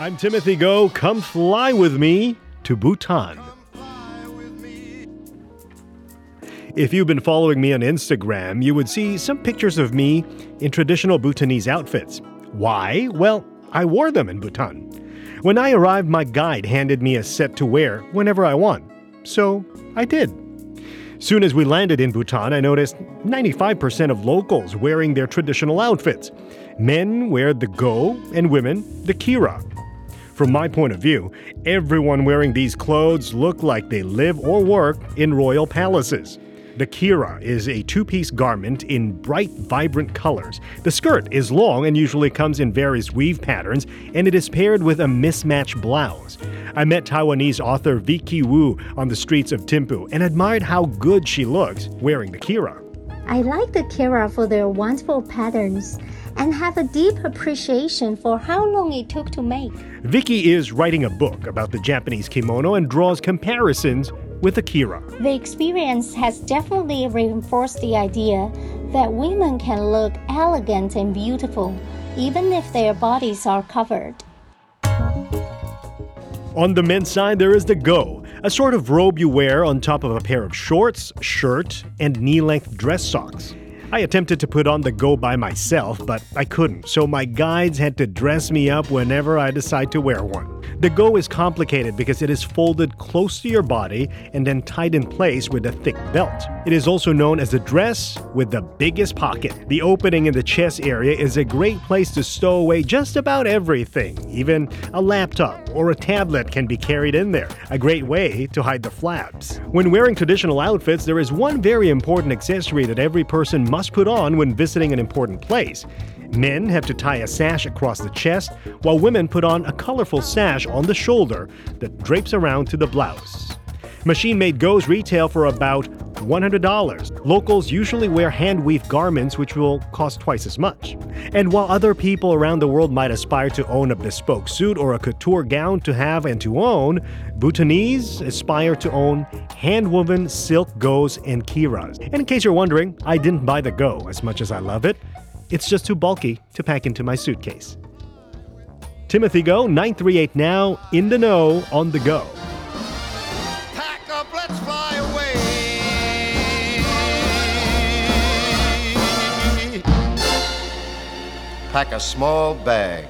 I'm Timothy Go. Come fly with me to Bhutan. If you've been following me on Instagram, you would see some pictures of me in traditional Bhutanese outfits. Why? Well, I wore them in Bhutan. When I arrived, my guide handed me a set to wear whenever I want. So I did. Soon as we landed in Bhutan, I noticed 95% of locals wearing their traditional outfits. Men wear the gho and women the kira. From my point of view, everyone wearing these clothes look like they live or work in royal palaces. The kira is a two piece garment in bright, vibrant colors. The skirt is long and usually comes in various weave patterns, and it is paired with a mismatched blouse. I met Taiwanese author Vicky Wu on the streets of Thimphu and admired how good she looks wearing the kira. I like the kira for their wonderful patterns and have a deep appreciation for how long it took to make. Vicky is writing a book about the Japanese kimono and draws comparisons with a kira. The experience has definitely reinforced the idea that women can look elegant and beautiful even if their bodies are covered. On the men's side, there is the gho, a sort of robe you wear on top of a pair of shorts, shirt, and knee length dress socks. I attempted to put on the gho by myself, but I couldn't, so my guides had to dress me up whenever I decide to wear one. The gho is complicated because it is folded close to your body and then tied in place with a thick belt. It is also known as the dress with the biggest pocket. The opening in the chest area is a great place to stow away just about everything. Even a laptop or a tablet can be carried in there, a great way to hide the flaps. When wearing traditional outfits, there is one very important accessory that every person must put on when visiting an important place. Men have to tie a sash across the chest, while women put on a colorful sash on the shoulder that drapes around to the blouse. Machine made ghos retail for about $100. Locals usually wear hand weaved garments, which will cost twice as much. And while other people around the world might aspire to own a bespoke suit or a couture gown to have and to own, Bhutanese aspire to own hand woven silk ghos and kiras. And in case you're wondering, I didn't buy the gho as much as I love it. It's just too bulky to pack into my suitcase. Timothy Go, 938 now, in the know, on the go. Pack up, let's fly away. Pack a small bag